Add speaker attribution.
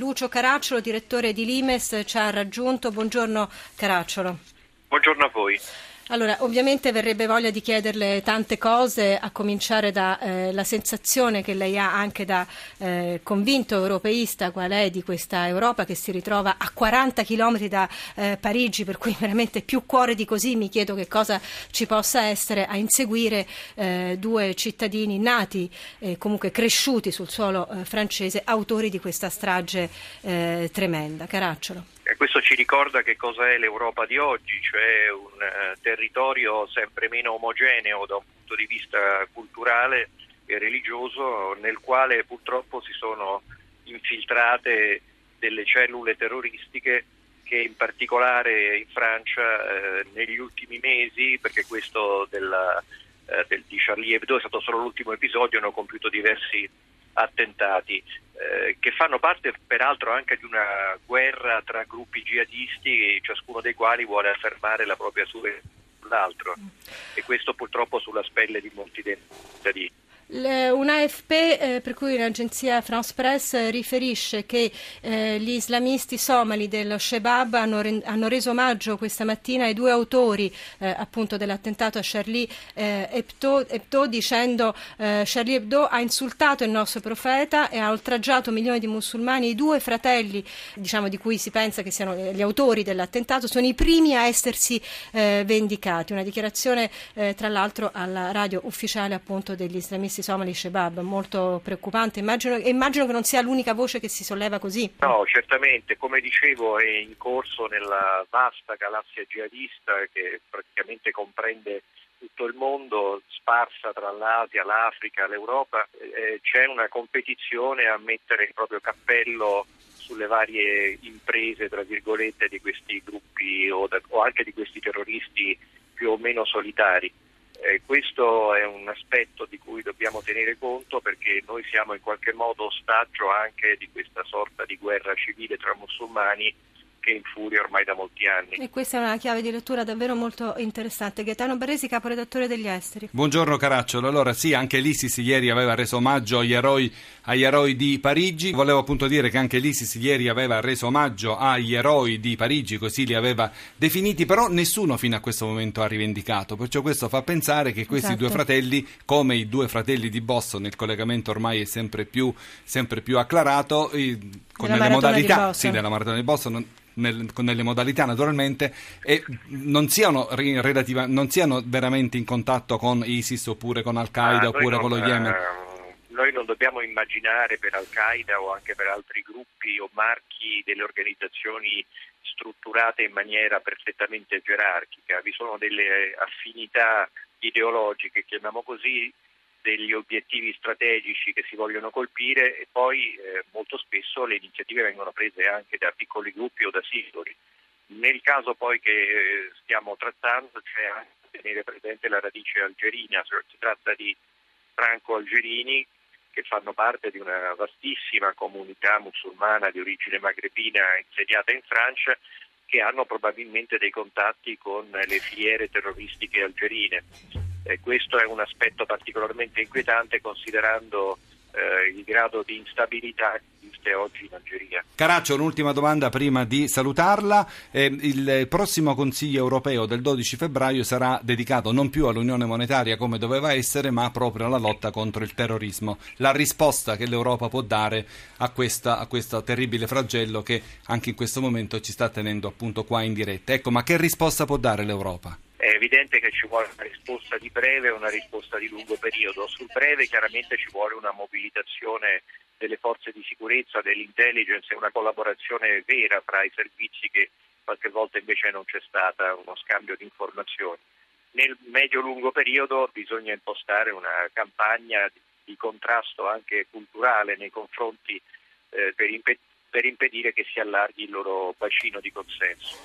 Speaker 1: Lucio Caracciolo, direttore di Limes, ci ha raggiunto. Buongiorno Caracciolo.
Speaker 2: Buongiorno a voi.
Speaker 1: Allora, ovviamente verrebbe voglia di chiederle tante cose, a cominciare dalla eh, sensazione che lei ha anche da eh, convinto europeista, qual è di questa Europa che si ritrova a 40 km da eh, Parigi, per cui veramente più cuore di così mi chiedo che cosa ci possa essere a inseguire eh, due cittadini nati e comunque cresciuti sul suolo eh, francese, autori di questa strage eh, tremenda. Caracciolo.
Speaker 2: E questo ci ricorda che cosa è l'Europa di oggi, cioè un uh, territorio sempre meno omogeneo da un punto di vista culturale e religioso, nel quale purtroppo si sono infiltrate delle cellule terroristiche che in particolare in Francia eh, negli ultimi mesi, perché questo della, eh, del, di Charlie Hebdo è stato solo l'ultimo episodio, hanno compiuto diversi attentati eh, che fanno parte peraltro anche di una guerra tra gruppi jihadisti, ciascuno dei quali vuole affermare la propria sull'altro e questo purtroppo sulla spelle di molti dei cittadini.
Speaker 1: Un'AFP, eh, per cui l'agenzia France Press, riferisce che eh, gli islamisti somali dello Shebab hanno, re- hanno, reso omaggio questa mattina ai due autori eh, appunto dell'attentato a Charlie eh, Hebdo, Hebdo, dicendo eh, Charlie Hebdo ha insultato il nostro profeta e ha oltraggiato milioni di musulmani. I due fratelli, diciamo, di cui si pensa che siano gli autori dell'attentato, sono i primi a essersi eh, vendicati. Una dichiarazione, tra l'altro, alla radio ufficiale appunto degli islamisti questi somali Shebab, molto preoccupante. Immagino, immagino, che non sia l'unica voce che si solleva così.
Speaker 2: No, certamente, come dicevo è in corso nella vasta galassia jihadista che praticamente comprende tutto il mondo, sparsa tra l'Asia, l'Africa, l'Europa, eh, c'è una competizione a mettere il proprio cappello sulle varie imprese, tra virgolette, di questi gruppi o, da, o anche di questi terroristi più o meno solitari. Eh, questo è un aspetto di cui dobbiamo tenere conto perché noi siamo in qualche modo ostaggio anche di questa sorta di guerra civile tra musulmani che infuria ormai da molti anni.
Speaker 1: E questa è una chiave di lettura davvero molto interessante. Gaetano Baresi, caporedattore degli Esteri.
Speaker 3: Buongiorno Caracciolo. Allora sì, anche l'ISIS ieri aveva reso omaggio agli eroi, agli eroi di Parigi. Volevo appunto dire che anche l'ISIS ieri aveva reso omaggio agli eroi di Parigi, così li aveva definiti, però nessuno fino a questo momento ha rivendicato. Perciò questo fa pensare che questi esatto. due fratelli, come i due fratelli di Boston, il collegamento ormai è sempre più, sempre più acclarato, con della nelle modalità sì, della maratona di Boston nel, nelle modalità naturalmente e non siano, relativa, non siano, veramente in contatto con ISIS oppure con Al-Qaeda ah, oppure non, con lo Yemen.
Speaker 2: Uh, noi non dobbiamo immaginare per Al-Qaeda o anche per altri gruppi o marchi delle organizzazioni strutturate in maniera perfettamente gerarchica, vi sono delle affinità ideologiche, chiamiamo così, degli obiettivi strategici che si vogliono colpire e poi eh, molto spesso le iniziative vengono prese anche da piccoli gruppi o da singoli. Nel caso poi che eh, stiamo trattando c'è anche tenere presente la radice algerina, si tratta di franco-algerini che fanno parte di una vastissima comunità musulmana di origine magrebina insediata in Francia che hanno probabilmente dei contatti con le filiere terroristiche algerine. Eh, questo è un aspetto particolarmente inquietante considerando eh, il grado di instabilità che esiste oggi in Algeria.
Speaker 3: Caraccio, un'ultima domanda prima di salutarla. Eh, il prossimo Consiglio europeo del 12 febbraio sarà dedicato non più all'Unione monetaria come doveva essere, ma proprio alla lotta contro il terrorismo. La risposta che l'Europa può dare a, questo terribile flagello che anche in questo momento ci sta tenendo appunto qua in diretta. Ecco, ma che risposta può dare l'Europa?
Speaker 2: È evidente che ci vuole una risposta di breve e una risposta di lungo periodo. Sul breve chiaramente ci vuole una mobilitazione delle forze di sicurezza, dell'intelligence e una collaborazione vera fra i servizi che qualche volta invece non c'è stata, uno scambio di informazioni. Nel medio-lungo periodo bisogna impostare una campagna di contrasto anche culturale nei confronti eh, per, impe- per impedire che si allarghi il loro bacino di consenso.